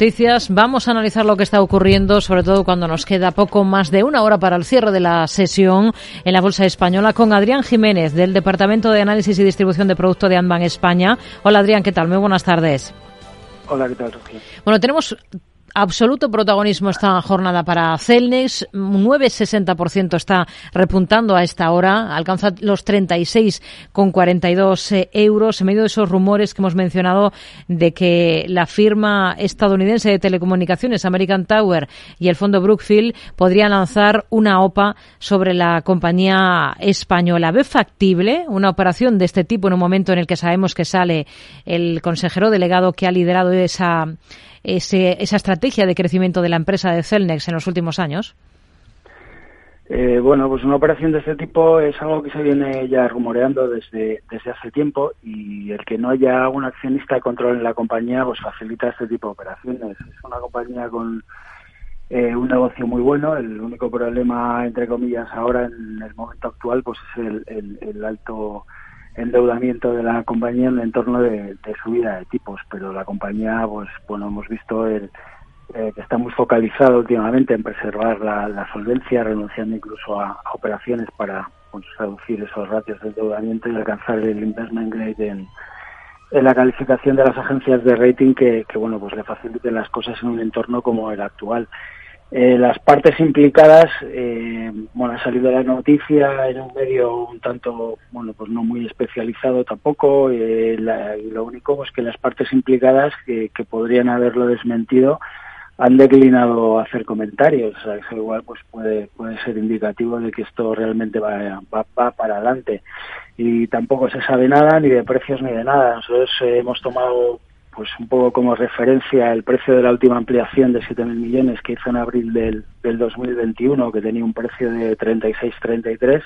noticias. Vamos a analizar lo que está ocurriendo, sobre todo cuando nos queda poco más de una hora para el cierre de la sesión en la Bolsa Española con Adrián Jiménez del Departamento de Análisis y Distribución de Producto de Anban España. Hola Adrián, ¿qué tal? Muy buenas tardes. Hola, ¿qué tal, Bueno, tenemos absoluto protagonismo esta jornada para Celnex. 9,60% está repuntando a esta hora. Alcanza los 36,42 eh, euros en medio de esos rumores que hemos mencionado de que la firma estadounidense de telecomunicaciones American Tower y el fondo Brookfield podrían lanzar una OPA sobre la compañía española. ¿Ve factible una operación de este tipo en un momento en el que sabemos que sale el consejero delegado que ha liderado esa esa estrategia de crecimiento de la empresa de Celnex en los últimos años? Eh, bueno, pues una operación de este tipo es algo que se viene ya rumoreando desde, desde hace tiempo y el que no haya un accionista de control en la compañía pues facilita este tipo de operaciones. Es una compañía con eh, un negocio muy bueno. El único problema, entre comillas, ahora en el momento actual pues es el, el alto endeudamiento de la compañía en el entorno de, subida de tipos, pero la compañía, pues bueno, hemos visto el, eh, que está muy focalizado últimamente en preservar la, solvencia, renunciando incluso a, operaciones para pues, reducir esos ratios de endeudamiento y alcanzar el investment grade en, en la calificación de las agencias de rating que bueno pues le faciliten las cosas en un entorno como el actual. Eh, las partes implicadas, eh, bueno, ha salido la noticia en un medio un tanto, bueno, pues no muy especializado tampoco, eh, y lo único es pues, que las partes implicadas que, podrían haberlo desmentido han declinado hacer comentarios, o sea, eso igual pues puede, puede ser indicativo de que esto realmente va, va, va para adelante. Y tampoco se sabe nada, ni de precios ni de nada. Nosotros hemos tomado pues un poco como referencia el precio de la última ampliación de 7.000 millones que hizo en abril del, del 2021, que tenía un precio de 36-33,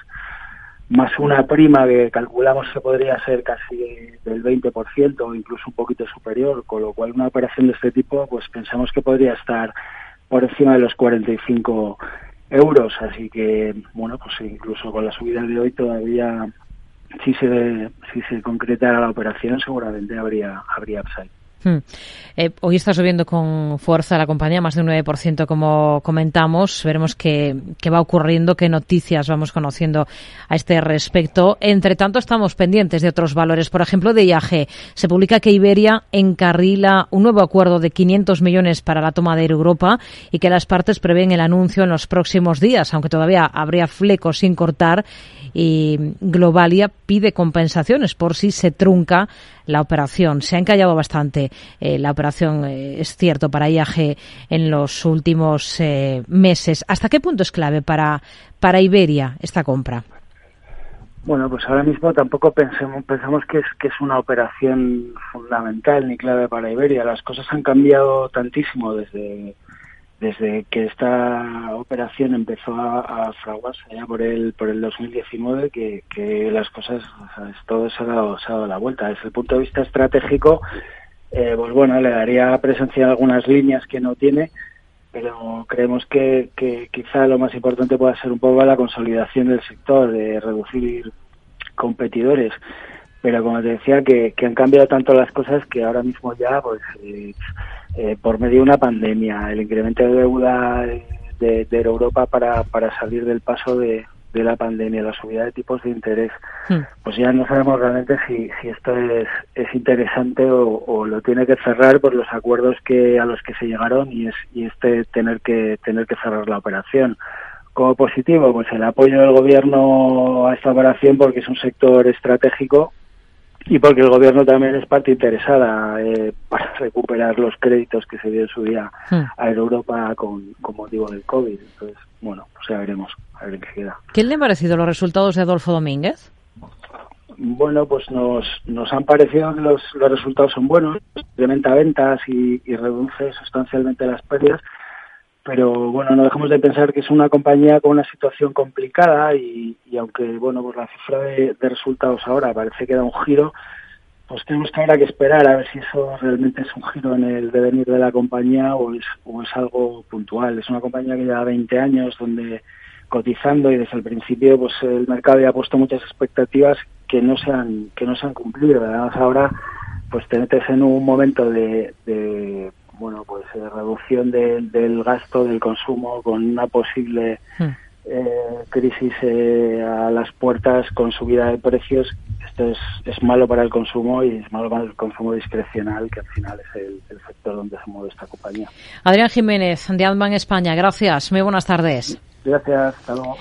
más una prima que calculamos que podría ser casi del 20% o incluso un poquito superior, con lo cual una operación de este tipo pues pensamos que podría estar por encima de los 45 euros, así que bueno, pues incluso con la subida de hoy todavía si se si se concretara la operación seguramente habría habría upside. Hmm. Eh, hoy está subiendo con fuerza la compañía, más de un 9% como comentamos. Veremos qué, qué, va ocurriendo, qué noticias vamos conociendo a este respecto. Entre tanto, estamos pendientes de otros valores. Por ejemplo, de IAG. Se publica que Iberia encarrila un nuevo acuerdo de 500 millones para la toma de Europa y que las partes prevén el anuncio en los próximos días, aunque todavía habría flecos sin cortar. Y Globalia pide compensaciones por si se trunca la operación. Se ha encallado bastante eh, la operación, eh, es cierto, para IAG en los últimos eh, meses. ¿Hasta qué punto es clave para, para Iberia esta compra? Bueno, pues ahora mismo tampoco pensemos, pensamos que es, que es una operación fundamental ni clave para Iberia. Las cosas han cambiado tantísimo desde desde que esta operación empezó a, fraguarse ya por el por el 2019 que, que las cosas todo se ha, dado, se ha dado la vuelta desde el punto de vista estratégico eh, pues bueno le daría presencia a algunas líneas que no tiene pero creemos que, que quizá lo más importante pueda ser un poco la consolidación del sector de reducir competidores. Pero como te decía que, que han cambiado tanto las cosas que ahora mismo ya pues eh, eh, por medio de una pandemia, el incremento de deuda de, Europa para, para salir del paso de, la pandemia, la subida de tipos de interés, hmm. pues ya no sabemos realmente si, si esto es, es interesante o, lo tiene que cerrar por los acuerdos que a los que se llegaron y es y este tener que tener que cerrar la operación. Como positivo, pues el apoyo del gobierno a esta operación porque es un sector estratégico y porque el gobierno también es parte interesada eh, para recuperar los créditos que se dio en su día hmm. a Europa con, con, motivo del COVID. Entonces, bueno, pues ya veremos, a ver qué queda. ¿Qué le han parecido los resultados de Adolfo Domínguez? Bueno, pues nos, nos han parecido que los, los resultados son buenos, incrementa ventas y, y reduce sustancialmente las pérdidas pero bueno, no dejamos de pensar que es una compañía con una situación complicada y, aunque bueno, pues la cifra de, resultados ahora parece que da un giro, pues tenemos que ahora que esperar a ver si eso realmente es un giro en el devenir de la compañía o es, o es algo puntual. Es una compañía que lleva 20 años donde cotizando y desde el principio pues el mercado ya ha puesto muchas expectativas que no se han, que no se han cumplido. Además ahora pues te en un momento de bueno, pues eh, reducción del gasto, del consumo, con una posible hmm. eh, crisis eh, a las puertas con subida de precios, esto es, es malo para el consumo y es malo para el consumo discrecional, que al final es el, el sector donde se mueve esta compañía. Adrián Jiménez, de Adman España, gracias. Muy buenas tardes. Gracias, hasta luego.